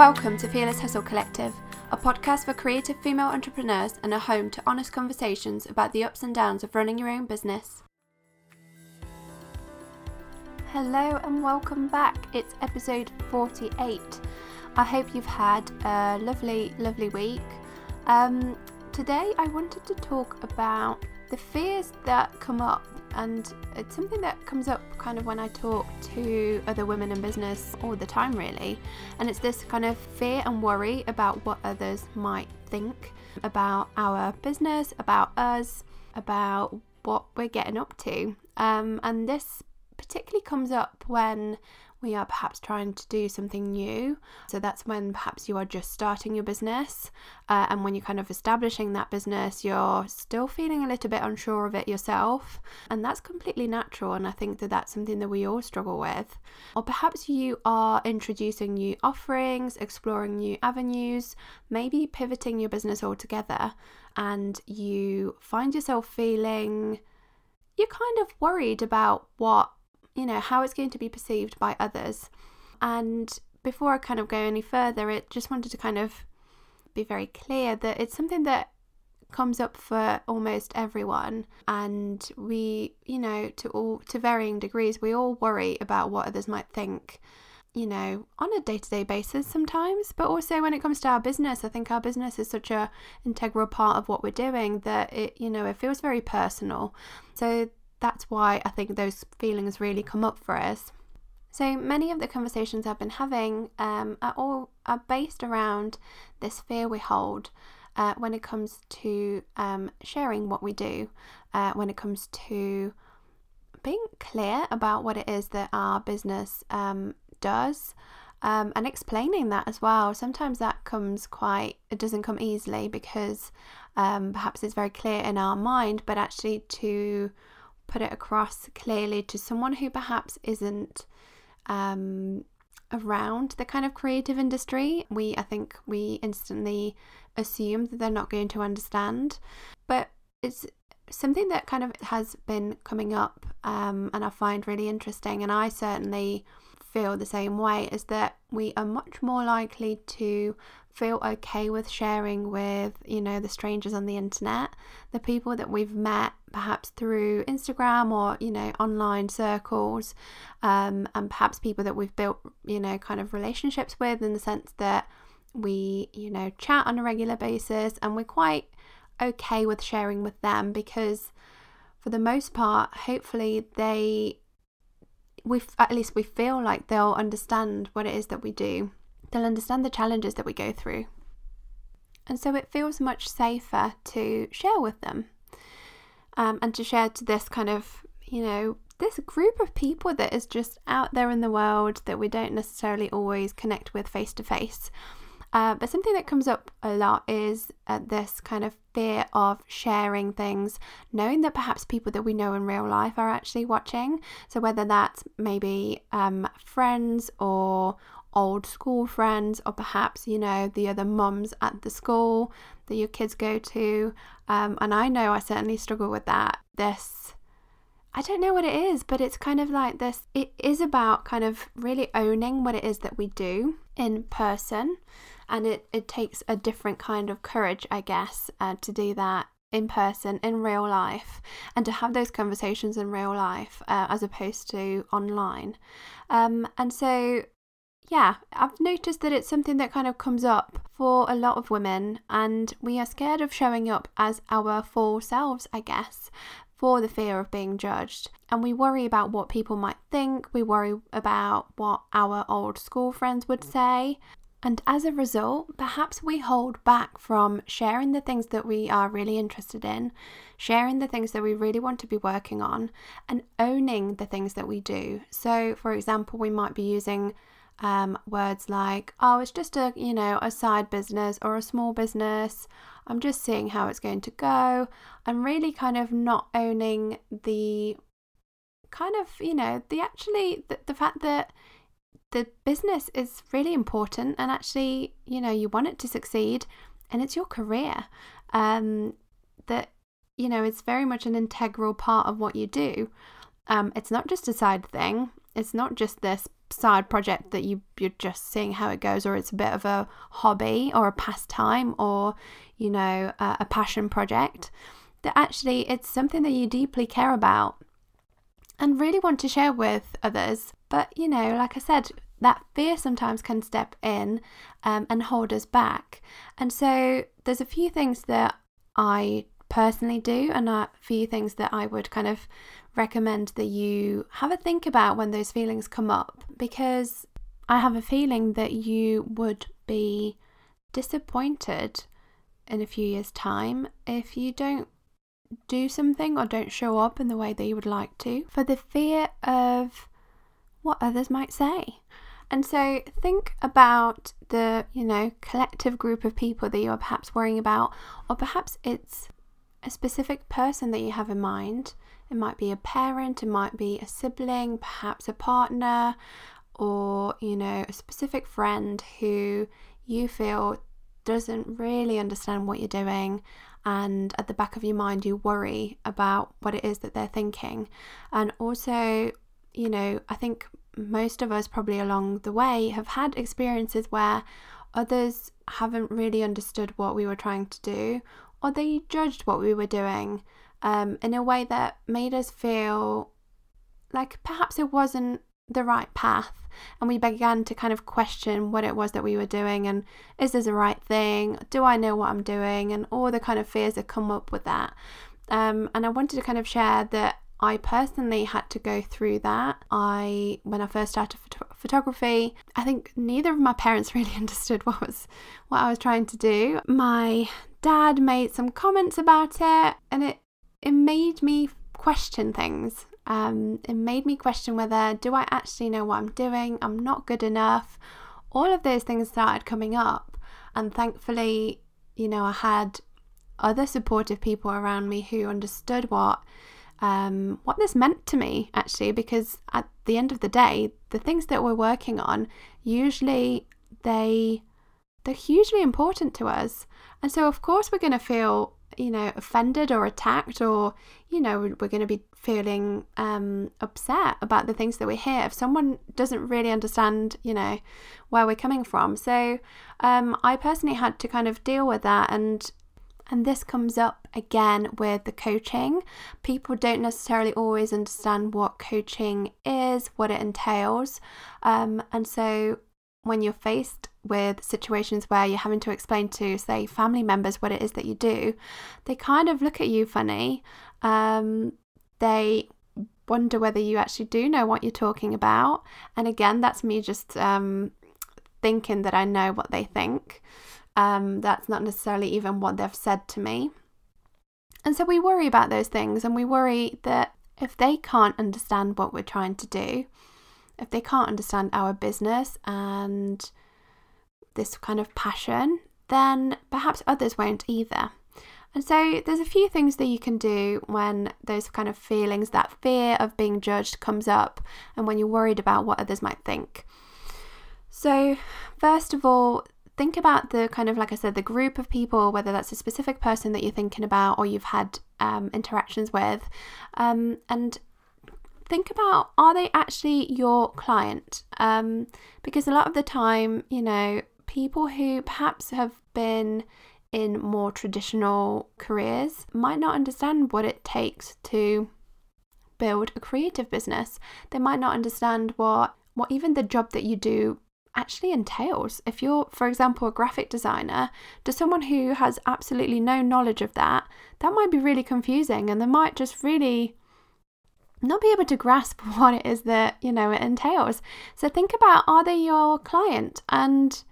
Welcome to Fearless Hustle Collective, a podcast for creative female entrepreneurs and a home to honest conversations about the ups and downs of running your own business. Hello and welcome back. It's episode 48. I hope you've had a lovely, lovely week. Um, today I wanted to talk about the fears that come up and it's something that comes up kind of when I talk to other women in business all the time, really. And it's this kind of fear and worry about what others might think about our business, about us, about what we're getting up to. Um, and this particularly comes up when we are perhaps trying to do something new. So that's when perhaps you are just starting your business. Uh, and when you're kind of establishing that business, you're still feeling a little bit unsure of it yourself. And that's completely natural. And I think that that's something that we all struggle with. Or perhaps you are introducing new offerings, exploring new avenues, maybe pivoting your business altogether. And you find yourself feeling you're kind of worried about what you know, how it's going to be perceived by others. And before I kind of go any further, it just wanted to kind of be very clear that it's something that comes up for almost everyone. And we you know to all to varying degrees we all worry about what others might think you know on a day-to-day basis sometimes. But also when it comes to our business i think our business is such a integral part of what we're doing that it you know it feels very personal. So that's why I think those feelings really come up for us. So many of the conversations I've been having um, are all are based around this fear we hold uh, when it comes to um, sharing what we do, uh, when it comes to being clear about what it is that our business um, does. Um, and explaining that as well. Sometimes that comes quite, it doesn't come easily because um, perhaps it's very clear in our mind, but actually to put it across clearly to someone who perhaps isn't um, around the kind of creative industry, we I think we instantly assume that they're not going to understand. But it's something that kind of has been coming up um, and I find really interesting, and I certainly feel the same way is that we are much more likely to feel okay with sharing with, you know, the strangers on the internet, the people that we've met perhaps through Instagram or, you know, online circles, um, and perhaps people that we've built, you know, kind of relationships with in the sense that we, you know, chat on a regular basis and we're quite okay with sharing with them because for the most part, hopefully they we at least we feel like they'll understand what it is that we do they'll understand the challenges that we go through. And so it feels much safer to share with them um, and to share to this kind of, you know, this group of people that is just out there in the world that we don't necessarily always connect with face to face. But something that comes up a lot is uh, this kind of fear of sharing things, knowing that perhaps people that we know in real life are actually watching. So whether that's maybe um, friends or old school friends, or perhaps, you know, the other mums at the school that your kids go to. Um, and I know I certainly struggle with that. This, I don't know what it is, but it's kind of like this. It is about kind of really owning what it is that we do in person. And it, it takes a different kind of courage, I guess, uh, to do that in person in real life and to have those conversations in real life uh, as opposed to online um, and so yeah, I've noticed that it's something that kind of comes up for a lot of women, and we are scared of showing up as our full selves, I guess, for the fear of being judged. And we worry about what people might think, we worry about what our old school friends would say. And as a result, perhaps we hold back from sharing the things that we are really interested in, sharing the things that we really want to be working on, and owning the things that we do. So, for example, we might be using um, words like, oh, it's just a, you know, a side business or a small business. I'm just seeing how it's going to go. I'm really kind of not owning the kind of, you know, the actually, the, the fact that the business is really important and actually, you know, you want it to succeed and it's your career. Um, that, you know, it's very much an integral part of what you do. Um, it's not just a side thing. It's not just this side project that you you're just seeing how it goes or it's a bit of a hobby or a pastime or you know a, a passion project that actually it's something that you deeply care about and really want to share with others. But you know like i said that fear sometimes can step in um, and hold us back. And so there's a few things that i personally do and a few things that i would kind of recommend that you have a think about when those feelings come up because I have a feeling that you would be disappointed in a few years' time if you don't do something or don't show up in the way that you would like to for the fear of what others might say. And so think about the, you know, collective group of people that you are perhaps worrying about, or perhaps it's a specific person that you have in mind. It might be a parent, it might be a sibling, perhaps a partner, or you know, a specific friend who you feel doesn't really understand what you're doing and at the back of your mind you worry about what it is that they're thinking. And also you know i think most of us probably along the way have had experiences where others haven't really understood what we were trying to do or they judged what we were doing um, in a way that made us feel like perhaps it wasn't the right path. And we began to kind of question what it was that we were doing and is this the right thing? Do I know what I'm doing? And all the kind of fears that come up with that. Um, and I wanted to kind of share that I personally had to go through that. I, when I first started photography, I think neither of my parents really understood what was what I was trying to do. My dad made some comments about it, and it it made me question things. Um, it made me question whether do I actually know what I'm doing? I'm not good enough. All of those things started coming up, and thankfully, you know, I had other supportive people around me who understood what um, what this meant to me actually because at the end of the day the things that we're working on usually they they're hugely important to us and so of course we're going to feel you know, offended or attacked, or, you know, we're going to be feeling um, upset about the things that we hear if someone doesn't really understand, you know, where we're coming from. So um, I personally had to kind of deal with that and and this comes up again with the coaching. People don't necessarily always understand what coaching is, what it entails. Um, and so when you're faced with situations where you're having to explain to, say, family members what it is that you do, they kind of look at you funny. Um, they wonder whether you actually do know what you're talking about. And again, that's me just um, thinking that I know what they think. Um, that's not necessarily even what they've said to me. And so we worry about those things and we worry that if they can't understand what we're trying to do, if they can't understand our business and this kind of passion, then perhaps others won't either. And so there's a few things that you can do when those kind of feelings, that fear of being judged comes up, and when you're worried about what others might think. So, first of all, think about the kind of, like I said, the group of people, whether that's a specific person that you're thinking about or you've had um, interactions with, um, and think about are they actually your client? Um, because a lot of the time, you know, people who perhaps have been in more traditional careers might not understand what it takes to build a creative business. They might not understand what what even the job that you do actually entails. If you're, for example, a graphic designer, to someone who has absolutely no knowledge of that, that might be really confusing and they might just really not be able to grasp what it is that you know it entails. So think about are they your client? And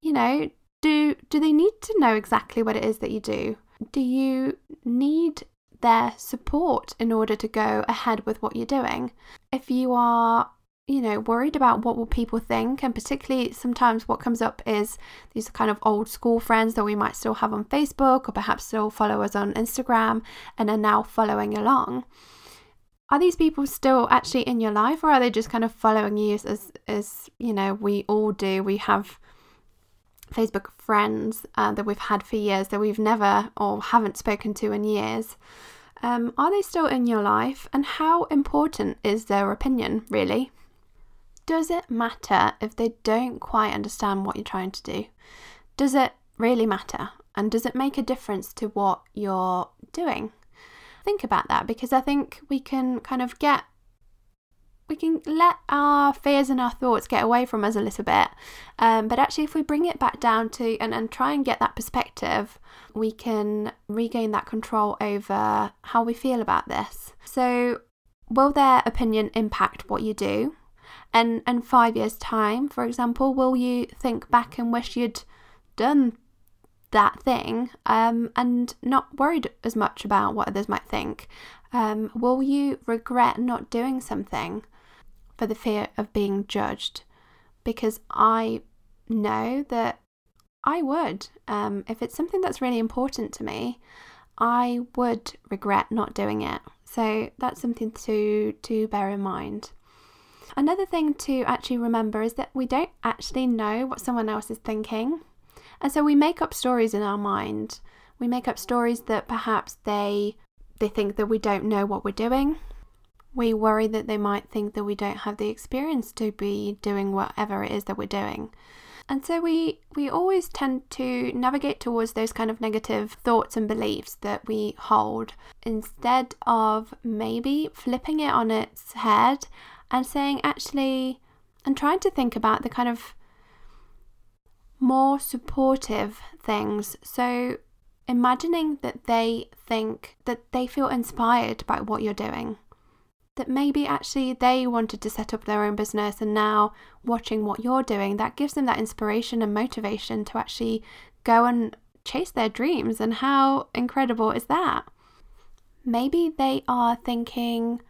you know do do they need to know exactly what it is that you do? Do you need their support in order to go ahead with what you're doing? If you are you know worried about what will people think and particularly sometimes what comes up is these kind of old school friends that we might still have on facebook or perhaps still follow us on instagram and are now following along. Are these people still actually in your life or are they just kind of following you as, as, you know we all do? We have facebook friends uh, that we've had for years that we've never or haven't spoken to in years. Um, are they still in your life and how important is their opinion really does it matter if they don't quite understand what you're trying to do? Does it really matter? And does it make a difference to what you're doing? Think about that because I think we can kind of get we can let our fears and our thoughts get away from us a little bit. Um, but actually, if we bring it back down to and, and try and get that perspective, we can regain that control over how we feel about this. So, will their opinion impact what you do? And and five years time, for example, will you think back and wish you'd done that thing um, and not worried as much about what others might think? Um, will you regret not doing something for the fear of being judged? Because I know that I would. Um, if it's something that's really important to me, I would regret not doing it. So that's something to to bear in mind. Another thing to actually remember is that we don't actually know what someone else is thinking. And so we make up stories in our mind. We make up stories that perhaps they they think that we don't know what we're doing. We worry that they might think that we don't have the experience to be doing whatever it is that we're doing. And so we we always tend to navigate towards those kind of negative thoughts and beliefs that we hold instead of maybe flipping it on its head and saying actually and trying to think about the kind of more supportive things. So imagining that they think that they feel inspired by what you're doing. That maybe actually they wanted to set up their own business and now watching what you're doing, that gives them that inspiration and motivation to actually go and chase their dreams. And how incredible is that? Maybe they are thinking,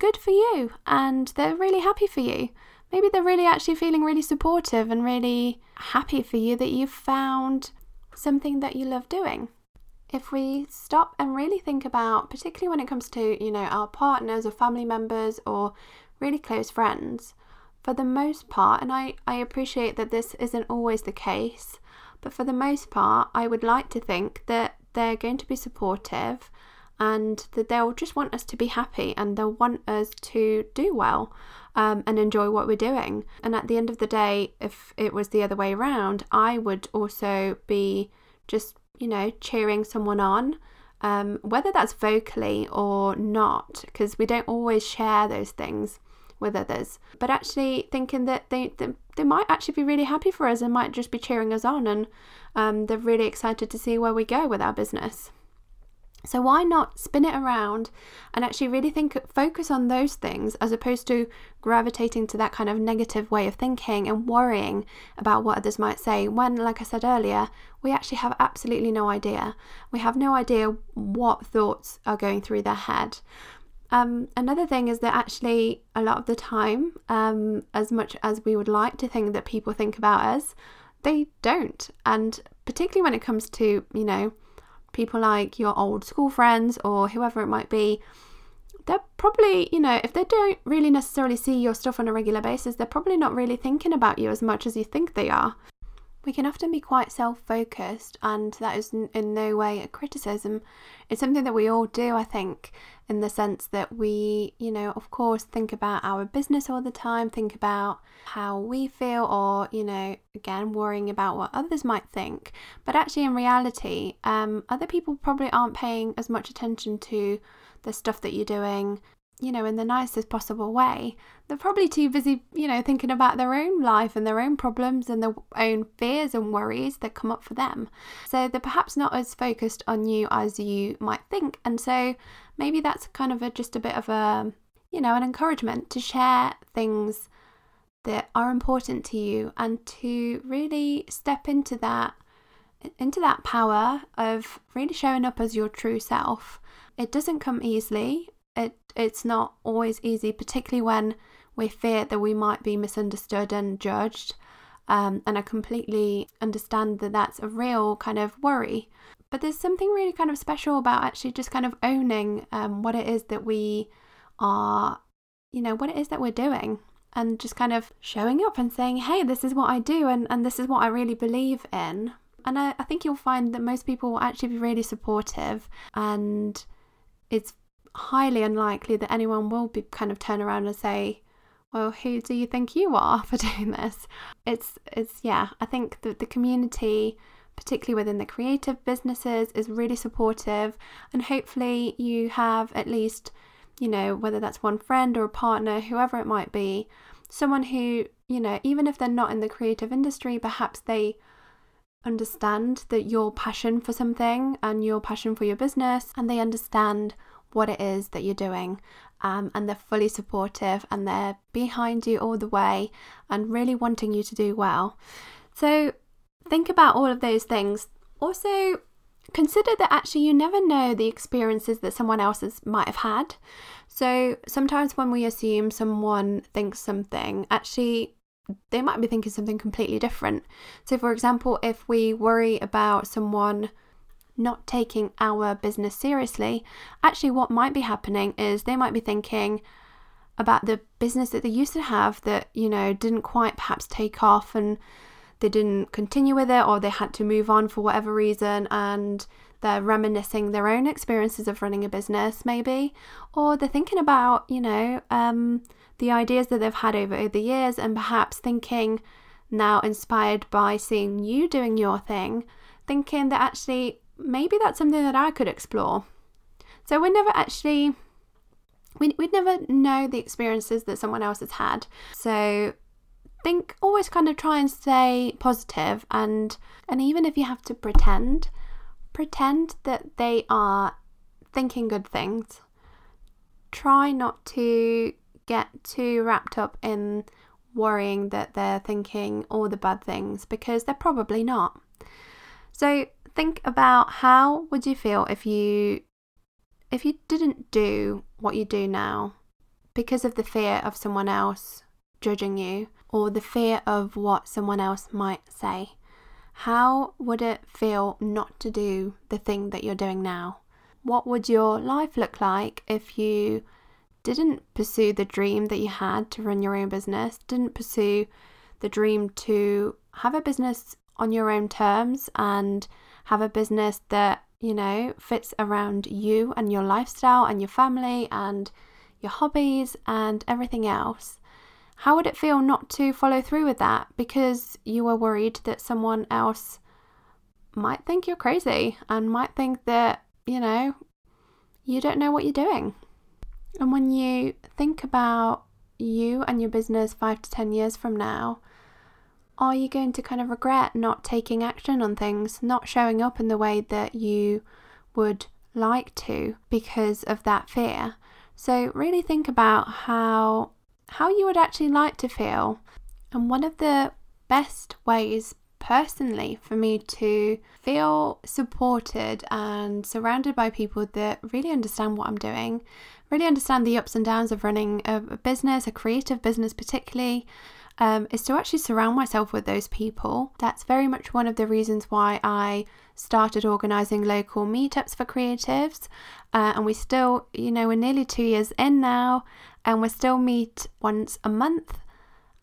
good for you, and they're really happy for you maybe they're really actually feeling really supportive and really happy for you that you've found something that you love doing. If we stop and really think about, particularly when it comes to, you know, our partners or family members or really close friends, for the most part, and I, I appreciate that this isn't always the case, but for the most part, I would like to think that they're going to be supportive and that they'll just want us to be happy and they'll want us to do well um, and enjoy what we're doing. And at the end of the day, if it was the other way around, I would also be just, you know, cheering someone on. Um, whether that's vocally or not, because we don't always share those things with others, but actually thinking that they, they, they might actually be really happy for us and might just be cheering us on, and um, they're really excited to see where we go with our business. So why not spin it around and actually really think focus on those things as opposed to gravitating to that kind of negative way of thinking and worrying about what others might say when like I said earlier we actually have absolutely no idea. We have no idea what thoughts are going through their head. Um, another thing is that actually a lot of the time um, as much as we would like to think that people think about us they don't and particularly when it comes to you know people like your old school friends or whoever it might be, they're probably, you know, if they don't really necessarily see your stuff on a regular basis, they're probably not really thinking about you as much as you think they are. We can often be quite self focused, and that is in no way a criticism. It's something that we all do, I think, in the sense that we, you know, of course, think about our business all the time, think about how we feel, or, you know, again, worrying about what others might think. But actually, in reality, um, other people probably aren't paying as much attention to the stuff that you're doing you know, in the nicest possible way, they're probably too busy, you know, thinking about their own life and their own problems and their own fears and worries that come up for them. So they're perhaps not as focused on you as you might think. And so maybe that's kind of a, just a bit of a, you know, an encouragement to share things that are important to you and to really step into that into that power of really showing up as your true self. It doesn't come easily it it's not always easy, particularly when we fear that we might be misunderstood and judged. Um, and I completely understand that that's a real kind of worry. But there's something really kind of special about actually just kind of owning um, what it is that we are, you know, what it is that we're doing and just kind of showing up and saying, hey, this is what I do and, and this is what I really believe in. And I, I think you'll find that most people will actually be really supportive and it's highly unlikely that anyone will be kind of turn around and say, well, who do you think you are for doing this? It's it's yeah, I think that the community particularly within the creative businesses is really supportive and hopefully you have at least you know whether that's one friend or a partner whoever it might be someone who you know even if they're not in the creative industry perhaps they understand that your passion for something and your passion for your business and they understand what it is that you're doing um, and they're fully supportive and they're behind you all the way and really wanting you to do well. So think about all of those things. Also, consider that actually you never know the experiences that someone else has, might have had. So sometimes when we assume someone thinks something, actually they might be thinking something completely different. So, for example, if we worry about someone not taking our business seriously, actually, what might be happening is they might be thinking about the business that they used to have that, you know, didn't quite perhaps take off and they didn't continue with it or they had to move on for whatever reason and they're reminiscing their own experiences of running a business, maybe, or they're thinking about, you know, um, the ideas that they've had over the years and perhaps thinking now inspired by seeing you doing your thing, thinking that actually maybe that's something that I could explore. So we never actually we we'd never know the experiences that someone else has had. So think always kind of try and stay positive and and even if you have to pretend, pretend that they are thinking good things. Try not to get too wrapped up in worrying that they're thinking all the bad things because they're probably not. So think about how would you feel if you if you didn't do what you do now because of the fear of someone else judging you or the fear of what someone else might say. How would it feel not to do the thing that you're doing now? What would your life look like if you didn't pursue the dream that you had to run your own business, didn't pursue the dream to have a business on your own terms and have a business that, you know, fits around you and your lifestyle and your family and your hobbies and everything else, how would it feel not to follow through with that because you were worried that someone else might think you're crazy and might think that, you know, you don't know what you're doing? And when you think about you and your business five to 10 years from now, are you going to kind of regret not taking action on things, not showing up in the way that you would like to because of that fear? So really think about how how you would actually like to feel. And one of the best ways personally for me to feel supported and surrounded by people that really understand what I'm doing, really understand the ups and downs of running a business, a creative business particularly, um, is to actually surround myself with those people. That's very much one of the reasons why I started organising local meetups for creatives. Uh, and we still, you know, we're nearly two years in now, and we still meet once a month.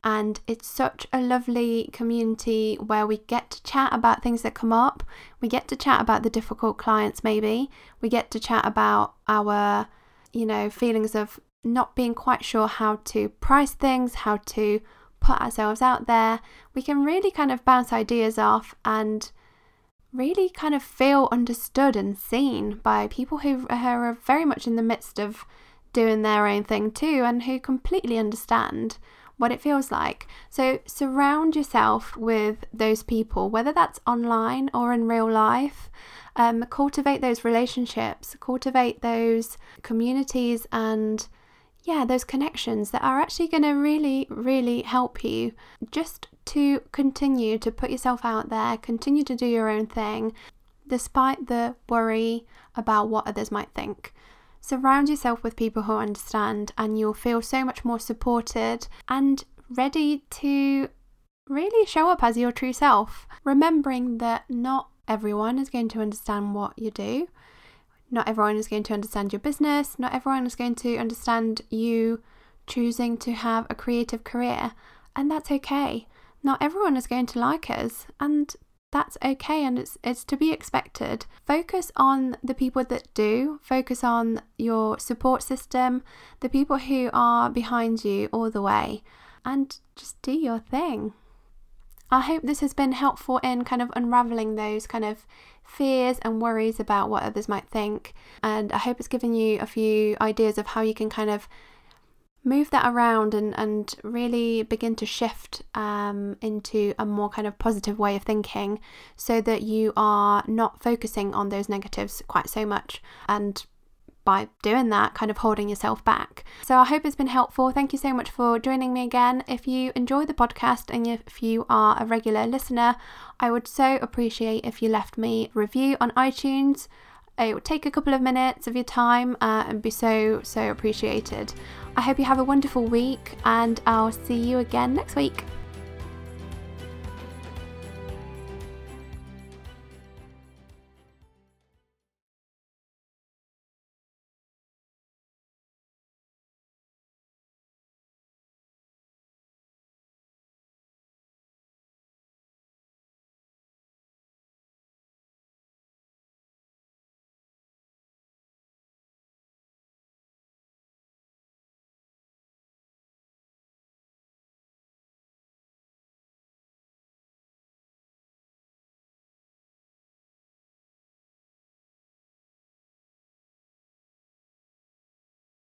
And it's such a lovely community where we get to chat about things that come up. We get to chat about the difficult clients, maybe. We get to chat about our, you know, feelings of not being quite sure how to price things, how to put ourselves out there, we can really kind of bounce ideas off and really kind of feel understood and seen by people who, are very much in the midst of doing their own thing too and who completely understand what it feels like. So surround yourself with those people, whether that's online or in real life. Um, cultivate those relationships, cultivate those communities and yeah, those connections that are actually going to really, really help you just to continue to put yourself out there, continue to do your own thing, despite the worry about what others might think. Surround yourself with people who understand, and you'll feel so much more supported and ready to really show up as your true self. Remembering that not everyone is going to understand what you do, not everyone is going to understand your business. Not everyone is going to understand you choosing to have a creative career. And that's okay. Not everyone is going to like us. And that's okay and it's it's to be expected. Focus on the people that do, focus on your support system, the people who are behind you all the way and just do your thing. I hope this has been helpful in kind of unraveling those kind of fears and worries about what others might think. And I hope it's given you a few ideas of how you can kind of move that around and, and really begin to shift um, into a more kind of positive way of thinking so that you are not focusing on those negatives quite so much and by doing that, kind of holding yourself back. So I hope it's been helpful. Thank you so much for joining me again. If you enjoy the podcast and if you are a regular listener, I would so appreciate if you left me a review on iTunes. It would take a couple of minutes of your time uh, and be so, so appreciated. I hope you have a wonderful week and I'll see you again next week.